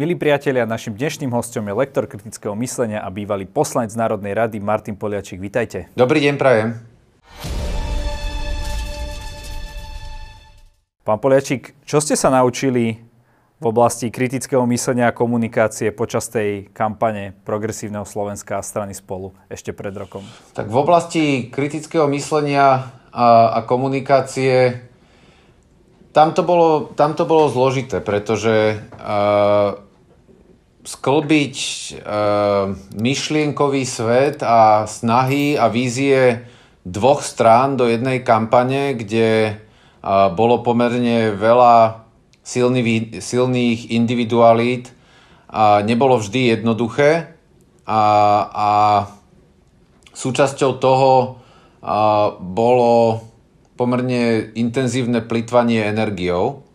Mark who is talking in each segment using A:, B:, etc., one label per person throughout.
A: Milí priatelia, našim dnešným hostom je lektor kritického myslenia a bývalý poslanec Národnej rady Martin Poliačik. Vítajte.
B: Dobrý deň, prajem.
A: Pán Poliačik, čo ste sa naučili v oblasti kritického myslenia a komunikácie počas tej kampane Progresívneho Slovenska a strany spolu ešte pred rokom?
B: Tak v oblasti kritického myslenia a, a komunikácie tam to, bolo, tam to bolo zložité, pretože uh, sklbiť e, myšlienkový svet a snahy a vízie dvoch strán do jednej kampane, kde e, bolo pomerne veľa silný, silných individualít a nebolo vždy jednoduché a, a súčasťou toho a, bolo pomerne intenzívne plitvanie energiou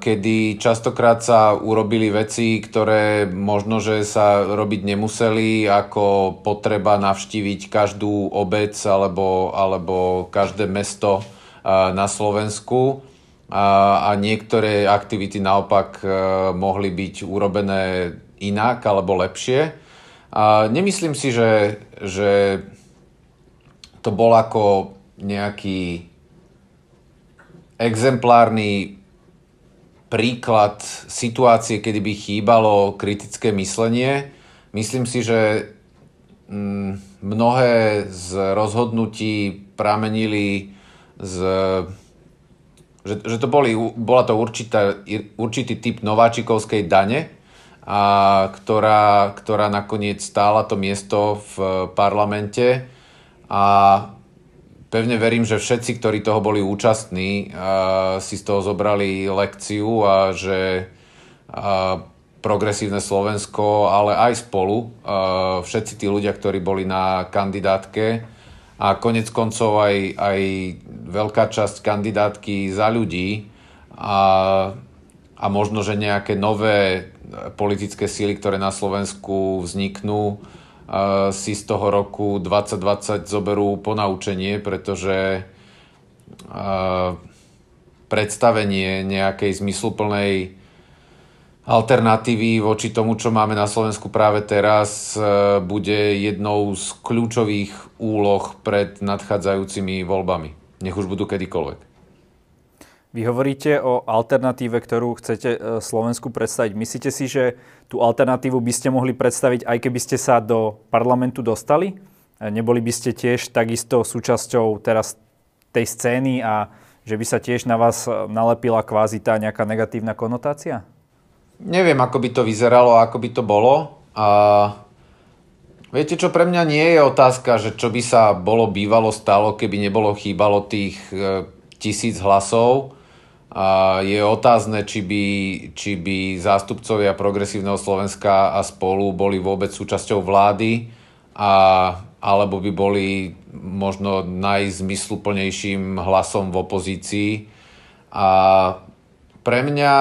B: kedy častokrát sa urobili veci, ktoré možno, že sa robiť nemuseli, ako potreba navštíviť každú obec alebo, alebo každé mesto na Slovensku a, niektoré aktivity naopak e, mohli byť urobené inak alebo lepšie. A nemyslím si, že, že to bol ako nejaký exemplárny príklad situácie, kedy by chýbalo kritické myslenie. Myslím si, že mm, mnohé z rozhodnutí pramenili z že, že to boli, bola to určitá, určitý typ nováčikovskej dane, a ktorá, ktorá nakoniec stála to miesto v parlamente a pevne verím, že všetci, ktorí toho boli účastní, si z toho zobrali lekciu a že progresívne Slovensko, ale aj spolu, všetci tí ľudia, ktorí boli na kandidátke. A konec koncov aj, aj veľká časť kandidátky za ľudí. A, a možno, že nejaké nové politické síly, ktoré na Slovensku vzniknú, si z toho roku 2020 zoberú ponaučenie, pretože predstavenie nejakej zmysluplnej alternatívy voči tomu, čo máme na Slovensku práve teraz, e, bude jednou z kľúčových úloh pred nadchádzajúcimi voľbami. Nech už budú kedykoľvek.
A: Vy hovoríte o alternatíve, ktorú chcete e, Slovensku predstaviť. Myslíte si, že tú alternatívu by ste mohli predstaviť, aj keby ste sa do parlamentu dostali? E, neboli by ste tiež takisto súčasťou teraz tej scény a že by sa tiež na vás e, nalepila kvázi tá nejaká negatívna konotácia?
B: Neviem, ako by to vyzeralo, ako by to bolo. A viete čo, pre mňa nie je otázka, že čo by sa bolo bývalo stalo, keby nebolo chýbalo tých e, tisíc hlasov je otázne, či by, či by zástupcovia Progresívneho Slovenska a spolu boli vôbec súčasťou vlády, a, alebo by boli možno najzmysluplnejším hlasom v opozícii. A pre mňa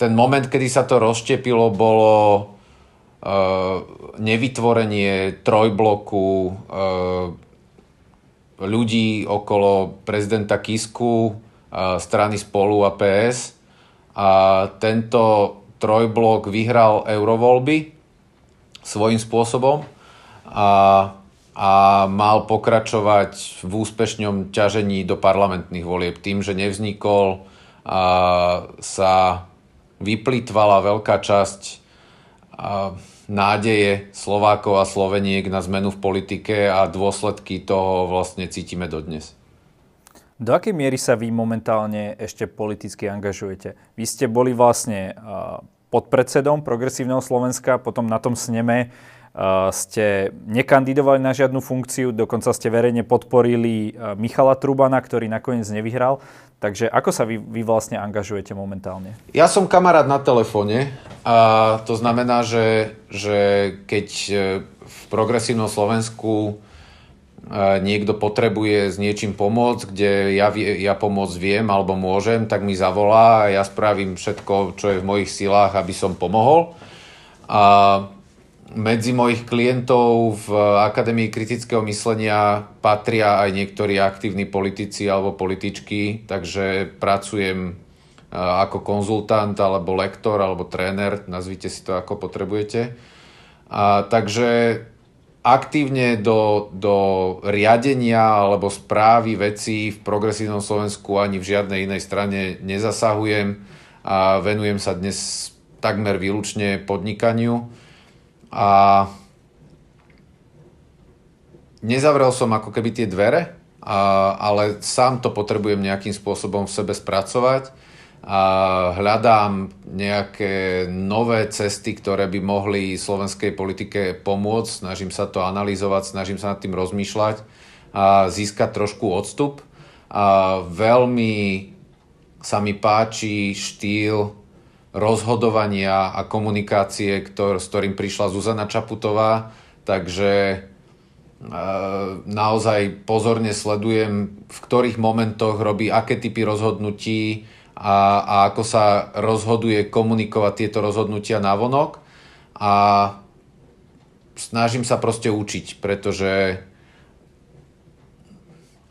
B: ten moment, kedy sa to rozštepilo, bolo uh, nevytvorenie trojbloku uh, ľudí okolo prezidenta Kisku, strany Spolu a PS. A tento trojblok vyhral eurovoľby svojím spôsobom a, a mal pokračovať v úspešnom ťažení do parlamentných volieb tým, že nevznikol a sa vyplýtvala veľká časť a, nádeje Slovákov a Sloveniek na zmenu v politike a dôsledky toho vlastne cítime dodnes.
A: Do akej miery sa vy momentálne ešte politicky angažujete? Vy ste boli vlastne podpredsedom Progresívneho Slovenska, potom na tom sneme ste nekandidovali na žiadnu funkciu, dokonca ste verejne podporili Michala Trubana, ktorý nakoniec nevyhral. Takže ako sa vy, vy vlastne angažujete momentálne?
B: Ja som kamarát na telefóne a to znamená, že, že keď e, v progresívnom Slovensku niekto potrebuje s niečím pomôcť, kde ja, ja pomôcť viem alebo môžem, tak mi zavolá a ja spravím všetko, čo je v mojich silách, aby som pomohol. A medzi mojich klientov v Akadémii kritického myslenia patria aj niektorí aktívni politici alebo političky, takže pracujem ako konzultant, alebo lektor, alebo tréner, nazvite si to ako potrebujete. A, takže aktívne do, do riadenia alebo správy vecí v progresívnom Slovensku ani v žiadnej inej strane nezasahujem a venujem sa dnes takmer výlučne podnikaniu. A nezavrel som ako keby tie dvere, a, ale sám to potrebujem nejakým spôsobom v sebe spracovať a hľadám nejaké nové cesty, ktoré by mohli slovenskej politike pomôcť. Snažím sa to analyzovať, snažím sa nad tým rozmýšľať a získať trošku odstup. A veľmi sa mi páči štýl rozhodovania a komunikácie, ktor, s ktorým prišla Zuzana Čaputová, takže e, naozaj pozorne sledujem, v ktorých momentoch robí aké typy rozhodnutí, a, a ako sa rozhoduje komunikovať tieto rozhodnutia na vonok. A snažím sa proste učiť, pretože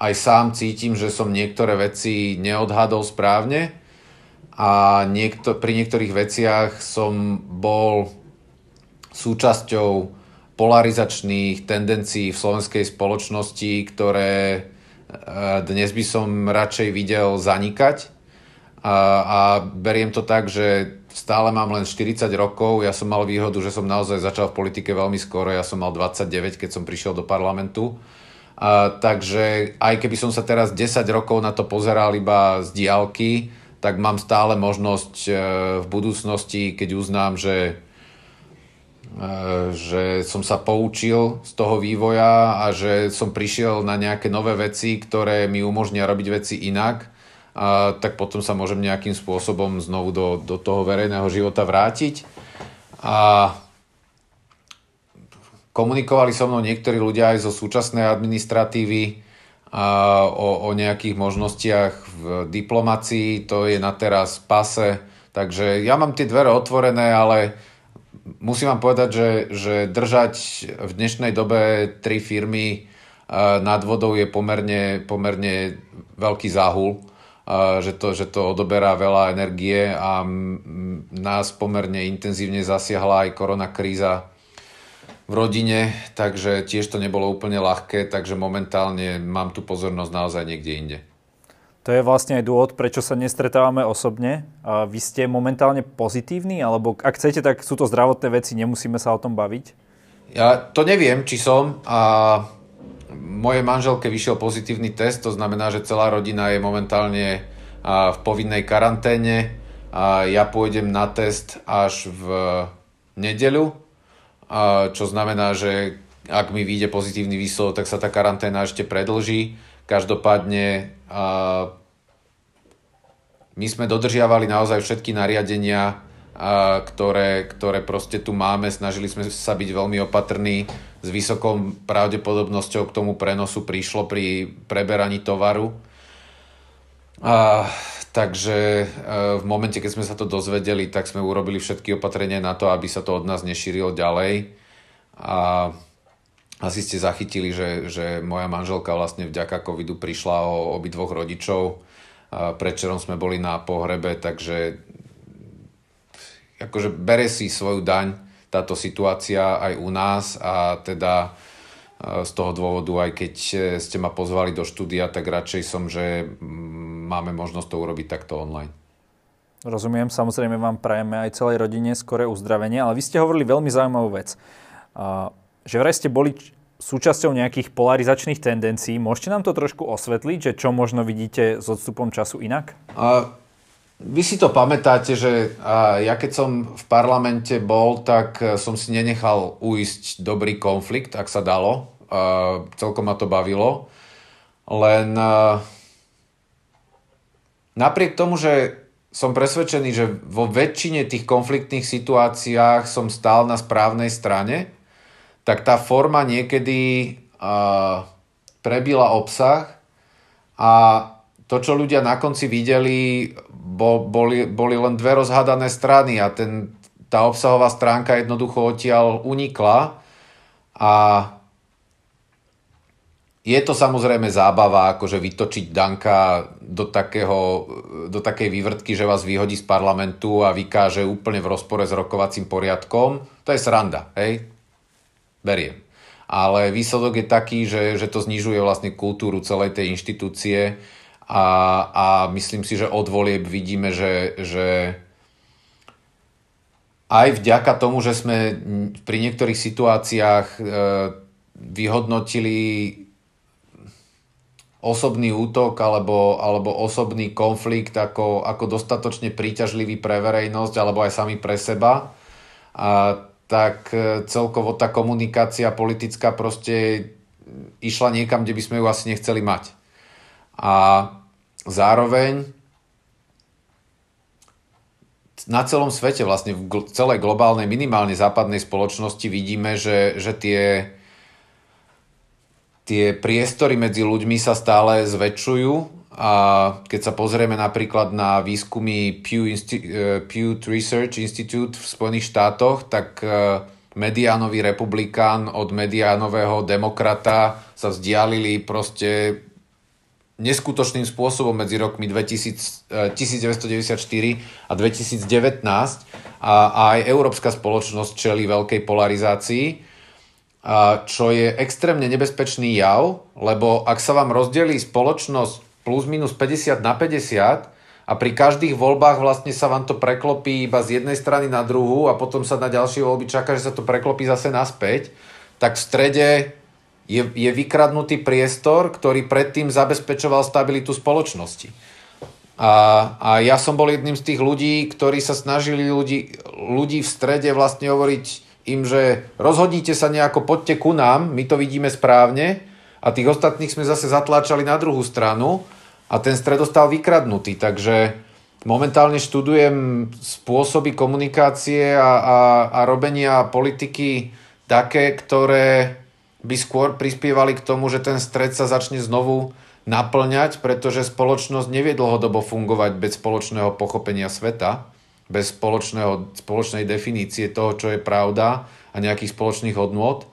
B: aj sám cítim, že som niektoré veci neodhadol správne a niekto, pri niektorých veciach som bol súčasťou polarizačných tendencií v slovenskej spoločnosti, ktoré e, dnes by som radšej videl zanikať a, a beriem to tak, že stále mám len 40 rokov. Ja som mal výhodu, že som naozaj začal v politike veľmi skoro. Ja som mal 29, keď som prišiel do parlamentu. A, takže aj keby som sa teraz 10 rokov na to pozeral iba z diálky, tak mám stále možnosť e, v budúcnosti, keď uznám, že, e, že som sa poučil z toho vývoja a že som prišiel na nejaké nové veci, ktoré mi umožnia robiť veci inak, a, tak potom sa môžem nejakým spôsobom znovu do, do toho verejného života vrátiť. A komunikovali so mnou niektorí ľudia aj zo súčasnej administratívy o, o nejakých možnostiach v diplomácii, to je na teraz pase, takže ja mám tie dvere otvorené, ale musím vám povedať, že, že držať v dnešnej dobe tri firmy nad vodou je pomerne, pomerne veľký záhul že to, že to odoberá veľa energie a nás pomerne intenzívne zasiahla aj korona kríza v rodine, takže tiež to nebolo úplne ľahké, takže momentálne mám tu pozornosť naozaj niekde inde.
A: To je vlastne aj dôvod, prečo sa nestretávame osobne. A vy ste momentálne pozitívni, alebo ak chcete, tak sú to zdravotné veci, nemusíme sa o tom baviť?
B: Ja to neviem, či som a mojej manželke vyšiel pozitívny test, to znamená, že celá rodina je momentálne v povinnej karanténe. A ja pôjdem na test až v nedeľu, čo znamená, že ak mi vyjde pozitívny výsledok, tak sa tá karanténa ešte predlží. Každopádne my sme dodržiavali naozaj všetky nariadenia, ktoré, ktoré proste tu máme. Snažili sme sa byť veľmi opatrní. S vysokou pravdepodobnosťou k tomu prenosu prišlo pri preberaní tovaru. A, takže e, v momente, keď sme sa to dozvedeli, tak sme urobili všetky opatrenia na to, aby sa to od nás nešírilo ďalej. A asi ste zachytili, že, že moja manželka vlastne vďaka covidu prišla o obidvoch rodičov. Predčerom sme boli na pohrebe, takže akože bere si svoju daň táto situácia aj u nás a teda z toho dôvodu, aj keď e, ste ma pozvali do štúdia, tak radšej som, že máme možnosť to urobiť takto online.
A: Rozumiem, samozrejme vám prajeme aj celej rodine skore uzdravenie, ale vy ste hovorili veľmi zaujímavú vec. Že vraj ste boli súčasťou nejakých polarizačných tendencií. Môžete nám to trošku osvetliť, že čo možno vidíte s odstupom času inak?
B: A vy si to pamätáte, že ja keď som v parlamente bol, tak e, som si nenechal uísť dobrý konflikt, ak sa dalo. Celkom ma to bavilo. Len e, napriek tomu, že som presvedčený, že vo väčšine tých konfliktných situáciách som stál na správnej strane, tak tá forma niekedy prebila obsah a to, čo ľudia na konci videli, bo, boli, boli len dve rozhádané strany a ten, tá obsahová stránka jednoducho odtiaľ unikla a je to samozrejme zábava, akože vytočiť Danka do, takého, do takej vývrtky, že vás vyhodí z parlamentu a vykáže úplne v rozpore s rokovacím poriadkom. To je sranda, hej? Beriem. Ale výsledok je taký, že, že to znižuje vlastne kultúru celej tej inštitúcie a, a myslím si, že od volieb vidíme, že, že aj vďaka tomu, že sme pri niektorých situáciách e, vyhodnotili osobný útok alebo, alebo osobný konflikt ako, ako dostatočne príťažlivý pre verejnosť alebo aj sami pre seba, a, tak e, celkovo tá komunikácia politická proste išla niekam, kde by sme ju asi nechceli mať. A zároveň na celom svete, vlastne v celej globálnej, minimálne západnej spoločnosti vidíme, že, že tie tie priestory medzi ľuďmi sa stále zväčšujú. A keď sa pozrieme napríklad na výskumy Pew, Insti- eh, Pew Research Institute v Spojených štátoch, tak eh, mediánový republikán od mediánového demokrata sa vzdialili proste neskutočným spôsobom medzi rokmi 2000, 1994 eh, a 2019 a, a aj európska spoločnosť čeli veľkej polarizácii čo je extrémne nebezpečný jav, lebo ak sa vám rozdelí spoločnosť plus minus 50 na 50 a pri každých voľbách vlastne sa vám to preklopí iba z jednej strany na druhú a potom sa na ďalšie voľby čaká, že sa to preklopí zase naspäť, tak v strede je, je vykradnutý priestor, ktorý predtým zabezpečoval stabilitu spoločnosti. A, a ja som bol jedným z tých ľudí, ktorí sa snažili ľudí, ľudí v strede vlastne hovoriť im, že rozhodnite sa nejako, poďte ku nám, my to vidíme správne a tých ostatných sme zase zatláčali na druhú stranu a ten stred ostal vykradnutý. Takže momentálne študujem spôsoby komunikácie a, a, a robenia politiky také, ktoré by skôr prispievali k tomu, že ten stred sa začne znovu naplňať, pretože spoločnosť nevie dlhodobo fungovať bez spoločného pochopenia sveta bez spoločného, spoločnej definície toho, čo je pravda a nejakých spoločných hodnôt.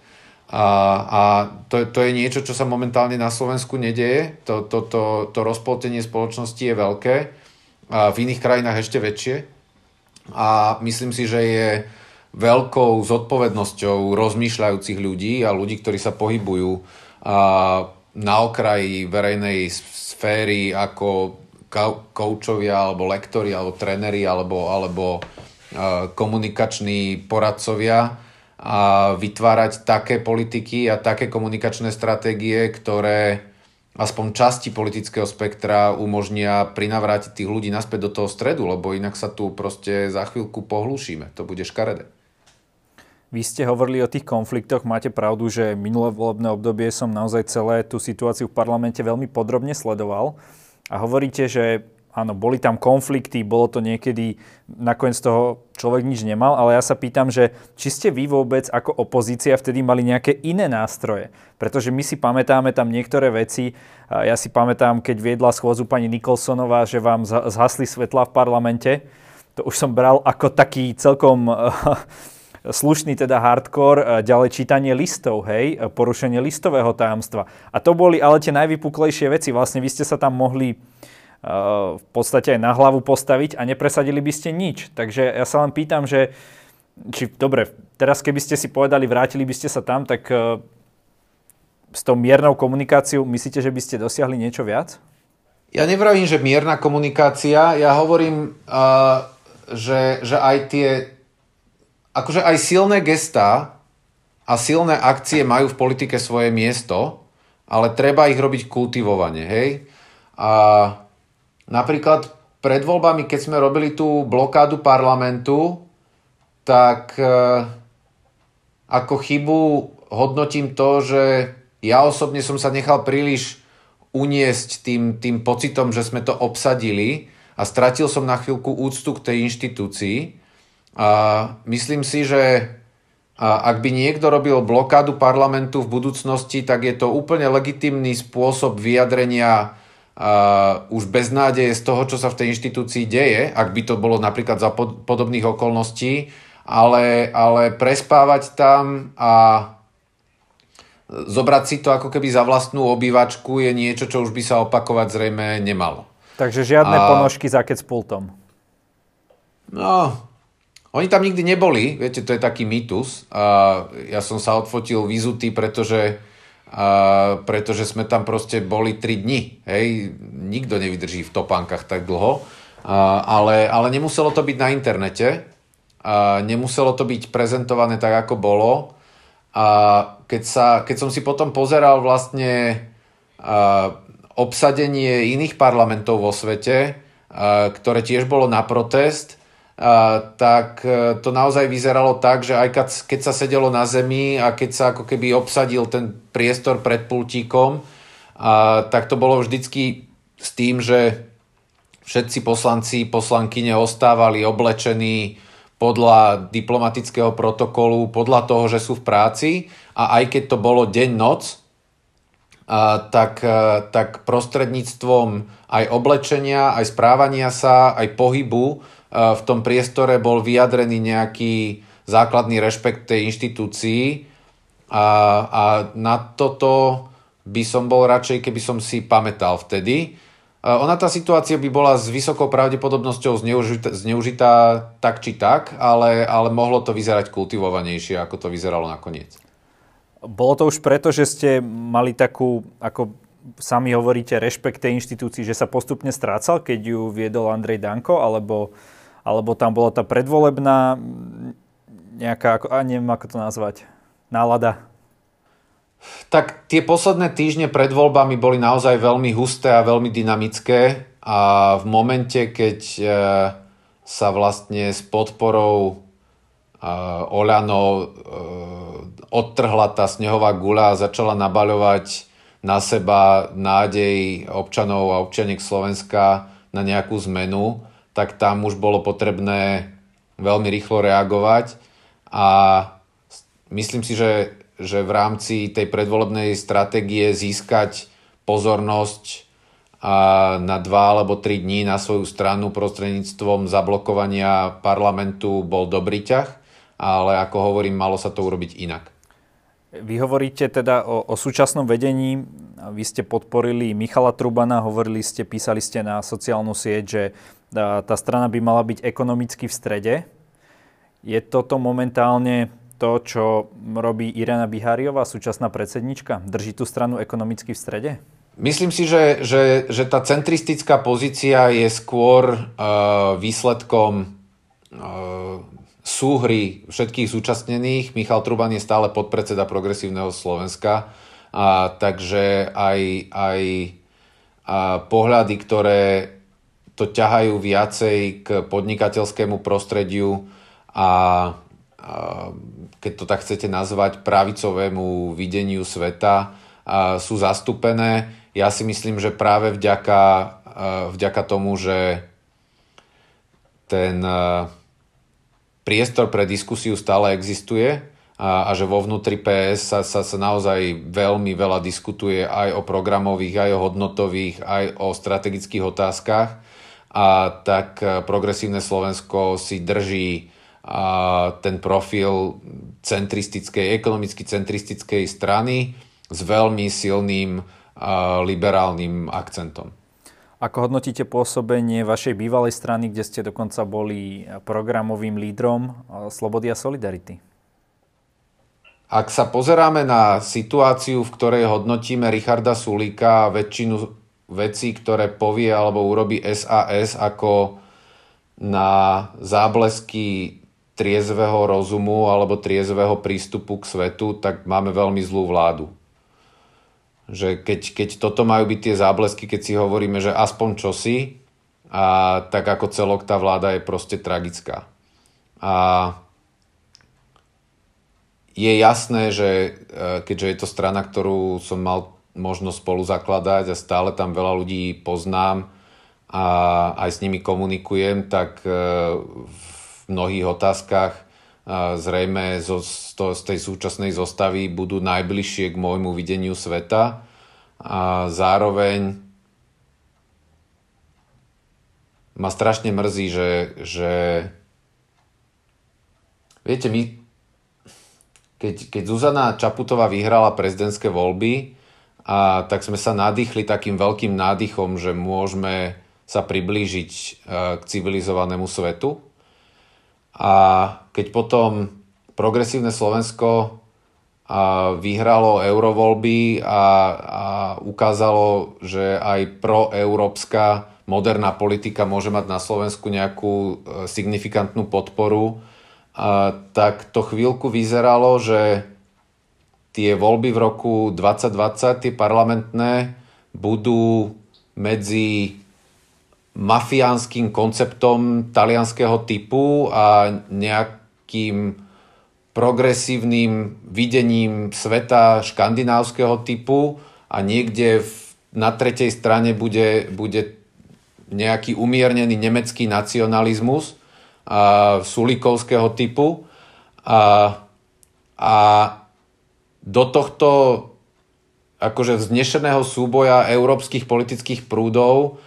B: A, a to, to je niečo, čo sa momentálne na Slovensku nedeje. To, to, to, to rozpoltenie spoločnosti je veľké a v iných krajinách ešte väčšie. A myslím si, že je veľkou zodpovednosťou rozmýšľajúcich ľudí a ľudí, ktorí sa pohybujú na okraji verejnej sféry ako koučovia alebo lektori alebo tréneri alebo, alebo uh, komunikační poradcovia a vytvárať také politiky a také komunikačné stratégie, ktoré aspoň časti politického spektra umožnia prinavrátiť tých ľudí naspäť do toho stredu, lebo inak sa tu proste za chvíľku pohlušíme. To bude škaredé.
A: Vy ste hovorili o tých konfliktoch, máte pravdu, že minulé volebné obdobie som naozaj celé tú situáciu v parlamente veľmi podrobne sledoval. A hovoríte, že áno, boli tam konflikty, bolo to niekedy, nakoniec toho človek nič nemal, ale ja sa pýtam, že či ste vy vôbec ako opozícia vtedy mali nejaké iné nástroje? Pretože my si pamätáme tam niektoré veci, ja si pamätám, keď viedla schôzu pani Nikolsonová, že vám zhasli svetla v parlamente, to už som bral ako taký celkom slušný teda hardcore, ďalej čítanie listov, hej, porušenie listového tajomstva. A to boli ale tie najvypuklejšie veci. Vlastne vy ste sa tam mohli uh, v podstate aj na hlavu postaviť a nepresadili by ste nič. Takže ja sa len pýtam, že či, dobre, teraz keby ste si povedali, vrátili by ste sa tam, tak uh, s tou miernou komunikáciou myslíte, že by ste dosiahli niečo viac?
B: Ja nevravím, že mierna komunikácia, ja hovorím, uh, že, že aj tie akože aj silné gestá a silné akcie majú v politike svoje miesto, ale treba ich robiť kultivovane, hej? A napríklad pred voľbami, keď sme robili tú blokádu parlamentu, tak e, ako chybu hodnotím to, že ja osobne som sa nechal príliš uniesť tým, tým pocitom, že sme to obsadili a stratil som na chvíľku úctu k tej inštitúcii a myslím si, že ak by niekto robil blokádu parlamentu v budúcnosti, tak je to úplne legitimný spôsob vyjadrenia už beznádeje z toho, čo sa v tej inštitúcii deje, ak by to bolo napríklad za pod, podobných okolností, ale, ale prespávať tam a zobrať si to ako keby za vlastnú obývačku je niečo, čo už by sa opakovať zrejme nemalo.
A: Takže žiadne a... ponožky za keď s pultom.
B: No, oni tam nikdy neboli, viete, to je taký mýtus. A ja som sa odfotil vyzutý, pretože, a, pretože sme tam proste boli 3 dni. Hej, nikto nevydrží v topánkach tak dlho. A, ale, ale nemuselo to byť na internete. A nemuselo to byť prezentované tak, ako bolo. A keď, sa, keď som si potom pozeral vlastne uh, obsadenie iných parlamentov vo svete, uh, ktoré tiež bolo na protest, tak uh, to naozaj vyzeralo tak, že aj keď, sa sedelo na zemi a keď sa ako keby obsadil ten priestor pred pultíkom, tak to bolo vždycky s tým, že všetci poslanci, poslankyne ostávali oblečení podľa diplomatického protokolu, podľa toho, že sú v práci. A aj keď to bolo deň-noc, tak, tak prostredníctvom aj oblečenia, aj správania sa, aj pohybu v tom priestore bol vyjadrený nejaký základný rešpekt tej inštitúcii a, a na toto by som bol radšej, keby som si pamätal vtedy. Ona tá situácia by bola s vysokou pravdepodobnosťou zneužitá, zneužitá tak či tak, ale, ale mohlo to vyzerať kultivovanejšie, ako to vyzeralo nakoniec.
A: Bolo to už preto, že ste mali takú, ako sami hovoríte, rešpekt tej inštitúcii, že sa postupne strácal, keď ju viedol Andrej Danko, alebo, alebo tam bola tá predvolebná nejaká, ako, a neviem ako to nazvať, nálada?
B: Tak tie posledné týždne pred voľbami boli naozaj veľmi husté a veľmi dynamické a v momente, keď e, sa vlastne s podporou e, Oľano e, odtrhla tá snehová guľa a začala nabaľovať na seba nádej občanov a občaniek Slovenska na nejakú zmenu, tak tam už bolo potrebné veľmi rýchlo reagovať a myslím si, že že v rámci tej predvolebnej stratégie získať pozornosť a na dva alebo tri dní na svoju stranu prostredníctvom zablokovania parlamentu bol dobrý ťah, ale ako hovorím, malo sa to urobiť inak.
A: Vy hovoríte teda o, o súčasnom vedení, vy ste podporili Michala Trubana, hovorili ste, písali ste na sociálnu sieť, že tá strana by mala byť ekonomicky v strede. Je toto momentálne to, čo robí Irena Biháriová, súčasná predsednička? Drží tú stranu ekonomicky v strede?
B: Myslím si, že, že, že tá centristická pozícia je skôr uh, výsledkom uh, súhry všetkých zúčastnených. Michal Truban je stále podpredseda Progresívneho Slovenska, a, takže aj, aj a pohľady, ktoré to ťahajú viacej k podnikateľskému prostrediu a, a keď to tak chcete nazvať, pravicovému videniu sveta sú zastúpené. Ja si myslím, že práve vďaka, vďaka tomu, že ten priestor pre diskusiu stále existuje a, a že vo vnútri PS sa, sa, sa naozaj veľmi veľa diskutuje aj o programových, aj o hodnotových, aj o strategických otázkach. A tak progresívne Slovensko si drží a ten profil centristickej, ekonomicky centristickej strany s veľmi silným liberálnym akcentom.
A: Ako hodnotíte pôsobenie vašej bývalej strany, kde ste dokonca boli programovým lídrom Slobody a Solidarity?
B: Ak sa pozeráme na situáciu, v ktorej hodnotíme Richarda Sulíka a väčšinu vecí, ktoré povie alebo urobí SAS ako na záblesky triezvého rozumu alebo triezvého prístupu k svetu, tak máme veľmi zlú vládu. Že keď, keď toto majú byť tie záblesky, keď si hovoríme, že aspoň čosi, a tak ako celok tá vláda je proste tragická. A je jasné, že e, keďže je to strana, ktorú som mal možnosť spolu zakladať a stále tam veľa ľudí poznám a aj s nimi komunikujem, tak e, v mnohých otázkach zrejme zo, z tej súčasnej zostavy budú najbližšie k môjmu videniu sveta. A zároveň ma strašne mrzí, že, že viete, my keď, keď Zuzana Čaputová vyhrala prezidentské voľby, a tak sme sa nadýchli takým veľkým nádychom, že môžeme sa priblížiť e, k civilizovanému svetu. A keď potom progresívne Slovensko vyhralo eurovoľby a, a ukázalo, že aj proeurópska moderná politika môže mať na Slovensku nejakú e, signifikantnú podporu, a, tak to chvíľku vyzeralo, že tie voľby v roku 2020, tie parlamentné, budú medzi mafiánskym konceptom talianského typu a nejakým progresívnym videním sveta škandinávskeho typu a niekde v, na tretej strane bude, bude nejaký umiernený nemecký nacionalizmus a, sulikovského typu. A, a do tohto akože vznešeného súboja európskych politických prúdov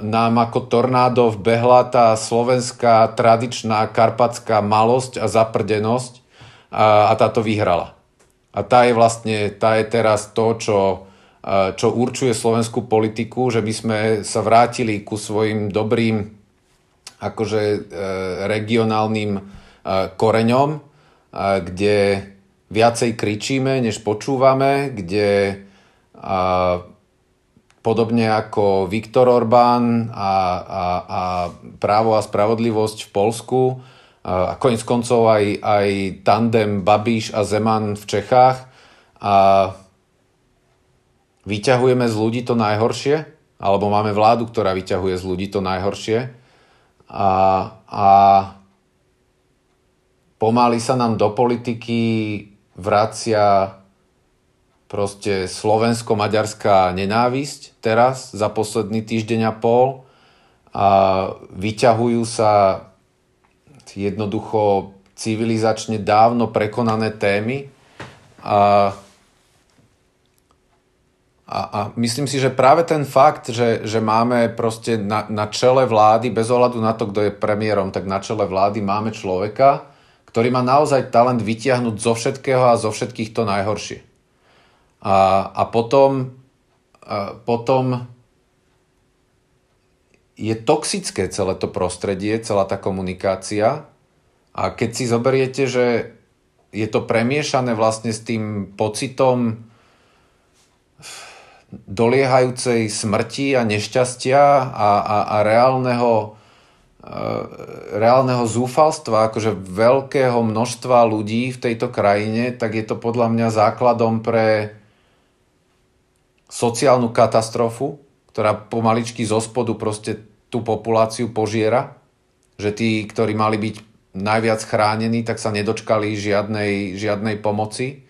B: nám ako tornádo vbehla tá slovenská tradičná karpatská malosť a zaprdenosť a, a táto vyhrala. A tá je vlastne, tá je teraz to, čo, čo určuje slovenskú politiku, že my sme sa vrátili ku svojim dobrým akože e, regionálnym e, koreňom, kde viacej kričíme, než počúvame, kde podobne ako Viktor Orbán a, a, a právo a spravodlivosť v Polsku. A koniec koncov aj, aj tandem Babiš a Zeman v Čechách. A vyťahujeme z ľudí to najhoršie, alebo máme vládu, ktorá vyťahuje z ľudí to najhoršie. A, a pomaly sa nám do politiky vracia proste slovensko-maďarská nenávisť teraz za posledný týždeň a pol a vyťahujú sa jednoducho civilizačne dávno prekonané témy a, a, a myslím si, že práve ten fakt, že, že máme proste na, na čele vlády, bez ohľadu na to, kto je premiérom, tak na čele vlády máme človeka, ktorý má naozaj talent vytiahnuť zo všetkého a zo všetkých to najhoršie. A, a potom, a potom je toxické celé to prostredie, celá tá komunikácia. A keď si zoberiete, že je to premiešané vlastne s tým pocitom doliehajúcej smrti a nešťastia a, a, a reálneho, e, reálneho zúfalstva, akože veľkého množstva ľudí v tejto krajine, tak je to podľa mňa základom pre sociálnu katastrofu, ktorá pomaličky zo spodu proste tú populáciu požiera, že tí, ktorí mali byť najviac chránení, tak sa nedočkali žiadnej, žiadnej pomoci.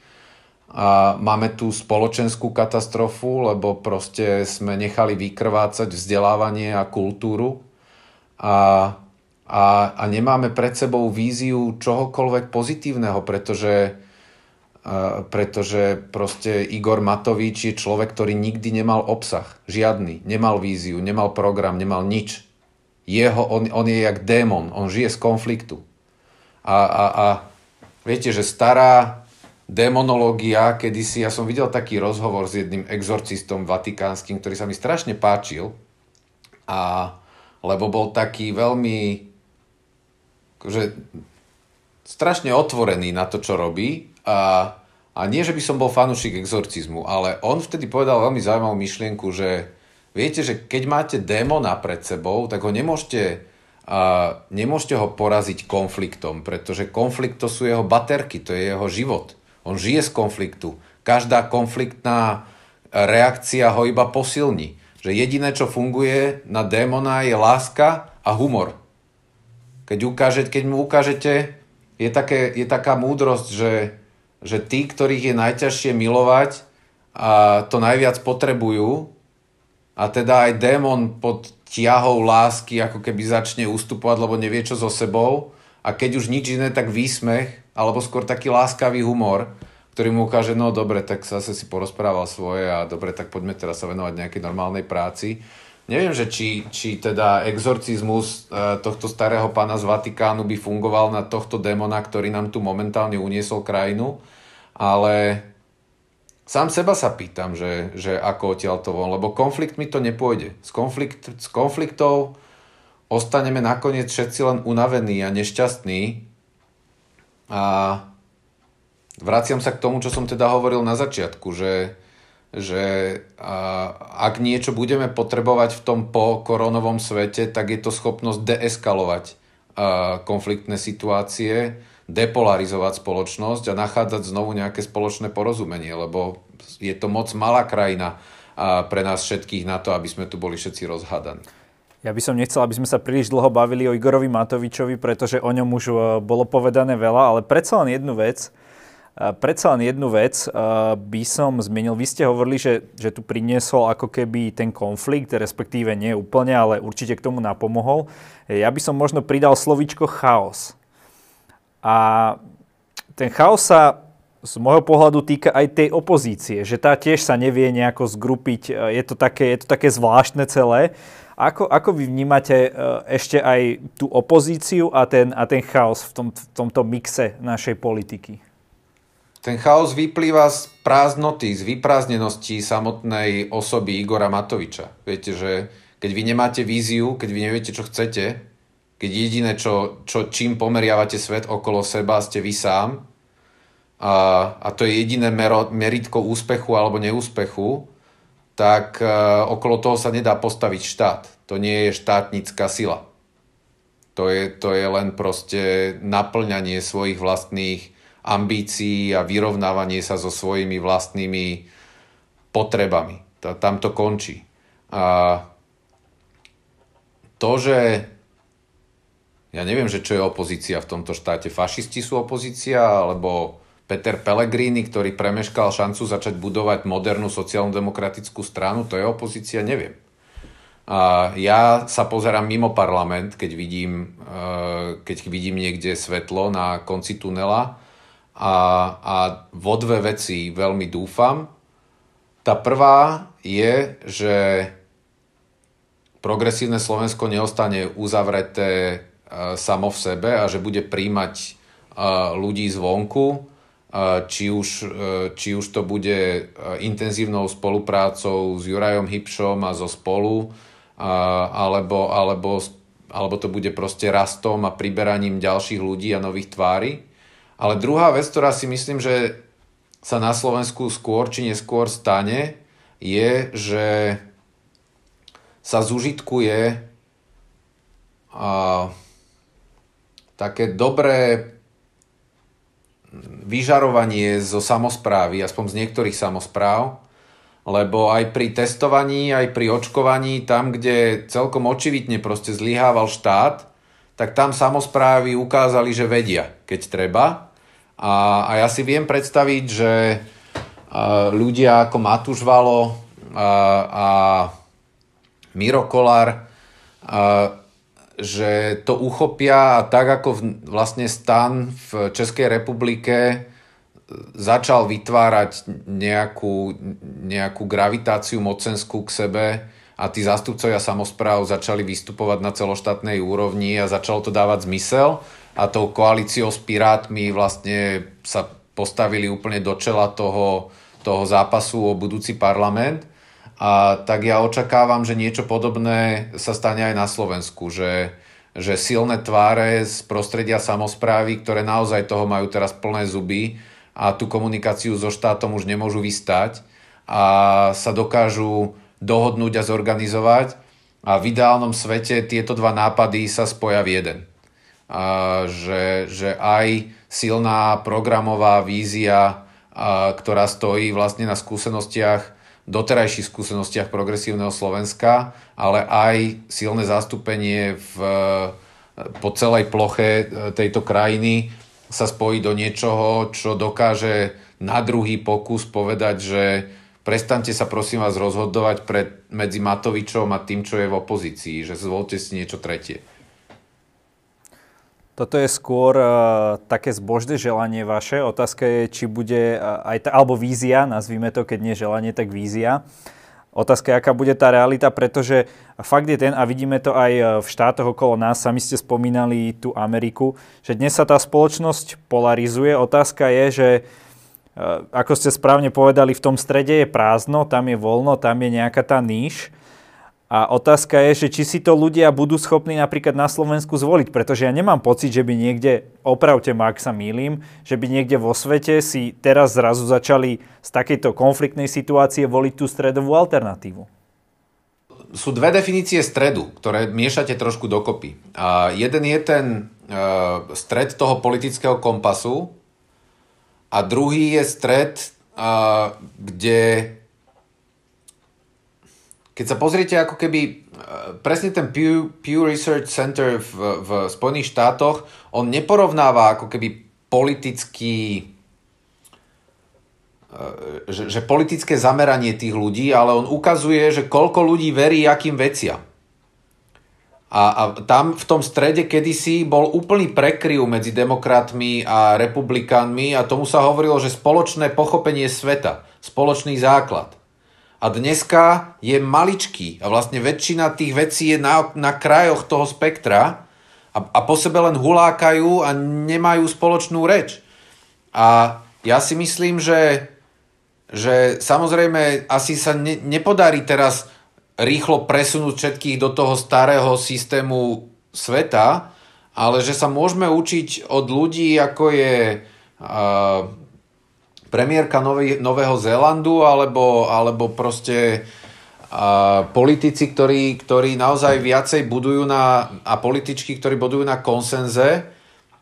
B: A máme tu spoločenskú katastrofu, lebo proste sme nechali vykrvácať vzdelávanie a kultúru a, a, a nemáme pred sebou víziu čohokoľvek pozitívneho, pretože pretože proste Igor Matovič je človek, ktorý nikdy nemal obsah. Žiadny. Nemal víziu, nemal program, nemal nič. Jeho, on, on je jak démon, on žije z konfliktu. A, a, a viete, že stará demonológia, kedysi, ja som videl taký rozhovor s jedným exorcistom vatikánskym, ktorý sa mi strašne páčil, a, lebo bol taký veľmi že strašne otvorený na to, čo robí a, a nie, že by som bol fanúšik exorcizmu, ale on vtedy povedal veľmi zaujímavú myšlienku, že viete, že keď máte démona pred sebou, tak ho nemôžete, a, nemôžete ho poraziť konfliktom, pretože konflikt to sú jeho baterky, to je jeho život. On žije z konfliktu. Každá konfliktná reakcia ho iba posilní. Že jediné, čo funguje na démona je láska a humor. Keď, ukáže, keď mu ukážete, je, také, je taká múdrosť, že že tí, ktorých je najťažšie milovať a to najviac potrebujú a teda aj démon pod tiahou lásky ako keby začne ustupovať, lebo nevie čo so sebou a keď už nič iné, tak výsmech alebo skôr taký láskavý humor, ktorý mu ukáže, no dobre, tak zase si porozprával svoje a dobre, tak poďme teraz sa venovať nejakej normálnej práci. Neviem, že či, či teda exorcizmus uh, tohto starého pána z Vatikánu by fungoval na tohto démona, ktorý nám tu momentálne uniesol krajinu, ale sám seba sa pýtam, že, že ako odtiaľ to von, lebo konflikt mi to nepôjde. Z, konflikt, z konfliktov ostaneme nakoniec všetci len unavení a nešťastní a vraciam sa k tomu, čo som teda hovoril na začiatku, že, že ak niečo budeme potrebovať v tom po koronovom svete, tak je to schopnosť deeskalovať konfliktné situácie, depolarizovať spoločnosť a nachádzať znovu nejaké spoločné porozumenie, lebo je to moc malá krajina pre nás všetkých na to, aby sme tu boli všetci rozhádaní.
A: Ja by som nechcel, aby sme sa príliš dlho bavili o Igorovi Matovičovi, pretože o ňom už e, bolo povedané veľa, ale predsa len jednu vec, predsa len jednu vec e, by som zmenil. Vy ste hovorili, že, že tu priniesol ako keby ten konflikt, respektíve nie úplne, ale určite k tomu napomohol. Ja by som možno pridal slovičko chaos. A ten chaos sa z môjho pohľadu týka aj tej opozície, že tá tiež sa nevie nejako zgrupiť. Je to také, je to také zvláštne celé. Ako, ako vy vnímate e, ešte aj tú opozíciu a ten, a ten chaos v, tom, v tomto mixe našej politiky?
B: Ten chaos vyplýva z prázdnoty, z vyprázdnenosti samotnej osoby Igora Matoviča. Viete, že keď vy nemáte víziu, keď vy neviete, čo chcete, keď jediné, čo, čo, čím pomeriavate svet okolo seba, ste vy sám, a, a to je jediné mero, meritko úspechu alebo neúspechu, tak e, okolo toho sa nedá postaviť štát. To nie je štátnická sila. To je, to je len proste naplňanie svojich vlastných ambícií a vyrovnávanie sa so svojimi vlastnými potrebami. Tam to končí. A to, že ja neviem, že čo je opozícia v tomto štáte. Fašisti sú opozícia, alebo Peter Pellegrini, ktorý premeškal šancu začať budovať modernú sociálno-demokratickú stranu, to je opozícia, neviem. A ja sa pozerám mimo parlament, keď vidím, e, keď vidím niekde svetlo na konci tunela a, a vo dve veci veľmi dúfam. Tá prvá je, že progresívne Slovensko neostane uzavreté e, samo v sebe a že bude príjmať e, ľudí zvonku, či už, e, či už to bude e, intenzívnou spoluprácou s Jurajom Hipšom a zo spolu, alebo, alebo, alebo to bude proste rastom a priberaním ďalších ľudí a nových tvári. Ale druhá vec, ktorá si myslím, že sa na Slovensku skôr či neskôr stane, je, že sa zužitkuje a, také dobré vyžarovanie zo samozprávy, aspoň z niektorých samozpráv, lebo aj pri testovaní, aj pri očkovaní, tam, kde celkom očividne proste zlyhával štát, tak tam samozprávy ukázali, že vedia, keď treba. A, a ja si viem predstaviť, že ľudia ako Matúš Valo a, a Miro Kolár že to uchopia a tak ako v, vlastne stan v Českej republike začal vytvárať nejakú, nejakú gravitáciu mocenskú k sebe a tí zástupcovia samozpráv začali vystupovať na celoštátnej úrovni a začalo to dávať zmysel a tou koalíciou s Pirátmi vlastne sa postavili úplne do čela toho, toho zápasu o budúci parlament a tak ja očakávam, že niečo podobné sa stane aj na Slovensku, že, že silné tváre z prostredia samozprávy, ktoré naozaj toho majú teraz plné zuby a tú komunikáciu so štátom už nemôžu vystať a sa dokážu dohodnúť a zorganizovať a v ideálnom svete tieto dva nápady sa spoja v jeden. Že, že aj silná programová vízia, ktorá stojí vlastne na skúsenostiach doterajších skúsenostiach progresívneho Slovenska, ale aj silné zastúpenie v, po celej ploche e, tejto krajiny sa spojí do niečoho, čo dokáže na druhý pokus povedať, že prestante sa prosím vás rozhodovať pred, medzi Matovičom a tým, čo je v opozícii, že zvolte si niečo tretie.
A: Toto je skôr uh, také zbožné želanie vaše. Otázka je, či bude uh, aj tá, alebo vízia, nazvime to, keď nie želanie, tak vízia. Otázka je, aká bude tá realita, pretože fakt je ten, a vidíme to aj v štátoch okolo nás, sami ste spomínali tú Ameriku, že dnes sa tá spoločnosť polarizuje. Otázka je, že ako ste správne povedali, v tom strede je prázdno, tam je voľno, tam je nejaká tá níž a otázka je, že či si to ľudia budú schopní napríklad na Slovensku zvoliť, pretože ja nemám pocit, že by niekde, opravte ma, ak sa mýlim, že by niekde vo svete si teraz zrazu začali z takejto konfliktnej situácie voliť tú stredovú alternatívu.
B: Sú dve definície stredu, ktoré miešate trošku dokopy. A jeden je ten uh, stred toho politického kompasu a druhý je stred, uh, kde keď sa pozriete ako keby e, presne ten Pew, Pew Research Center v, v Spojených štátoch, on neporovnáva ako keby politický e, že, že politické zameranie tých ľudí, ale on ukazuje, že koľko ľudí verí akým veciam. A, a tam v tom strede kedysi bol úplný prekryv medzi demokratmi a republikánmi a tomu sa hovorilo, že spoločné pochopenie sveta, spoločný základ a dneska je maličký a vlastne väčšina tých vecí je na, na krajoch toho spektra a, a po sebe len hulákajú a nemajú spoločnú reč. A ja si myslím, že, že samozrejme asi sa ne, nepodarí teraz rýchlo presunúť všetkých do toho starého systému sveta, ale že sa môžeme učiť od ľudí, ako je uh, premiérka Nový, Nového Zélandu alebo, alebo proste a politici, ktorí, ktorí naozaj viacej budujú na, a političky, ktorí budujú na konsenze.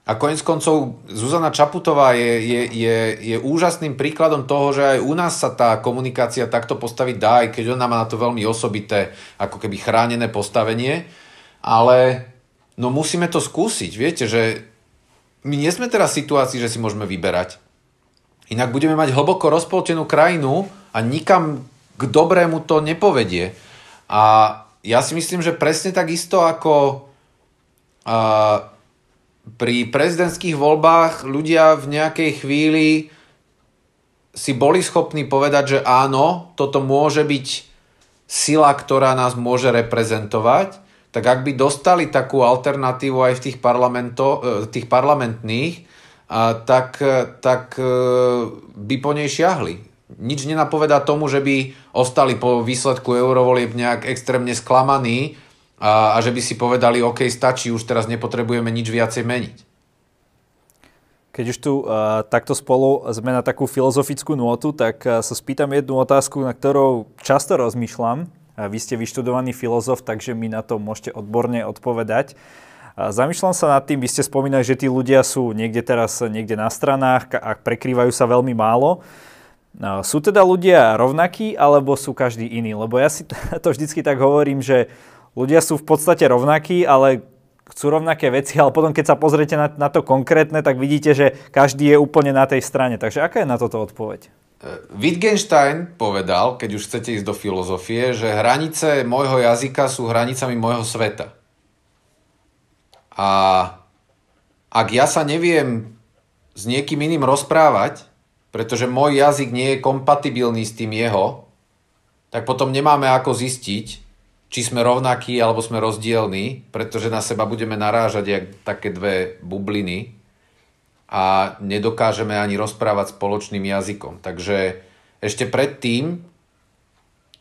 B: A konec koncov Zuzana Čaputová je, je, je, je úžasným príkladom toho, že aj u nás sa tá komunikácia takto postaviť dá, aj keď ona má na to veľmi osobité, ako keby chránené postavenie. Ale no musíme to skúsiť. Viete, že my nie sme teraz v situácii, že si môžeme vyberať. Inak budeme mať hlboko rozpoltenú krajinu a nikam k dobrému to nepovedie. A ja si myslím, že presne tak isto ako a, pri prezidentských voľbách ľudia v nejakej chvíli si boli schopní povedať, že áno, toto môže byť sila, ktorá nás môže reprezentovať, tak ak by dostali takú alternatívu aj v tých, parlamento, e, tých parlamentných, a tak, tak e, by po nej šiahli. Nič nenapovedá tomu, že by ostali po výsledku eurovolieb nejak extrémne sklamaní a, a že by si povedali, OK, stačí, už teraz nepotrebujeme nič viacej meniť.
A: Keď už tu uh, takto spolu sme na takú filozofickú nôtu, tak uh, sa spýtam jednu otázku, na ktorou často rozmýšľam. Uh, vy ste vyštudovaný filozof, takže mi na to môžete odborne odpovedať. Zamýšľam sa nad tým, vy ste spomínali, že tí ľudia sú niekde teraz niekde na stranách a prekrývajú sa veľmi málo. Sú teda ľudia rovnakí, alebo sú každý iný? Lebo ja si to vždycky tak hovorím, že ľudia sú v podstate rovnakí, ale chcú rovnaké veci, ale potom keď sa pozriete na, na to konkrétne, tak vidíte, že každý je úplne na tej strane. Takže aká je na toto odpoveď? E,
B: Wittgenstein povedal, keď už chcete ísť do filozofie, že hranice môjho jazyka sú hranicami môjho sveta. A ak ja sa neviem s niekým iným rozprávať, pretože môj jazyk nie je kompatibilný s tým jeho, tak potom nemáme ako zistiť, či sme rovnakí alebo sme rozdielní, pretože na seba budeme narážať jak také dve bubliny a nedokážeme ani rozprávať spoločným jazykom. Takže ešte predtým,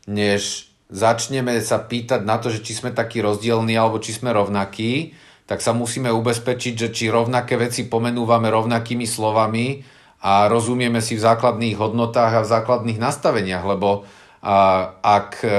B: než začneme sa pýtať na to, že či sme takí rozdielní alebo či sme rovnakí, tak sa musíme ubezpečiť, že či rovnaké veci pomenúvame rovnakými slovami a rozumieme si v základných hodnotách a v základných nastaveniach, lebo a, ak e,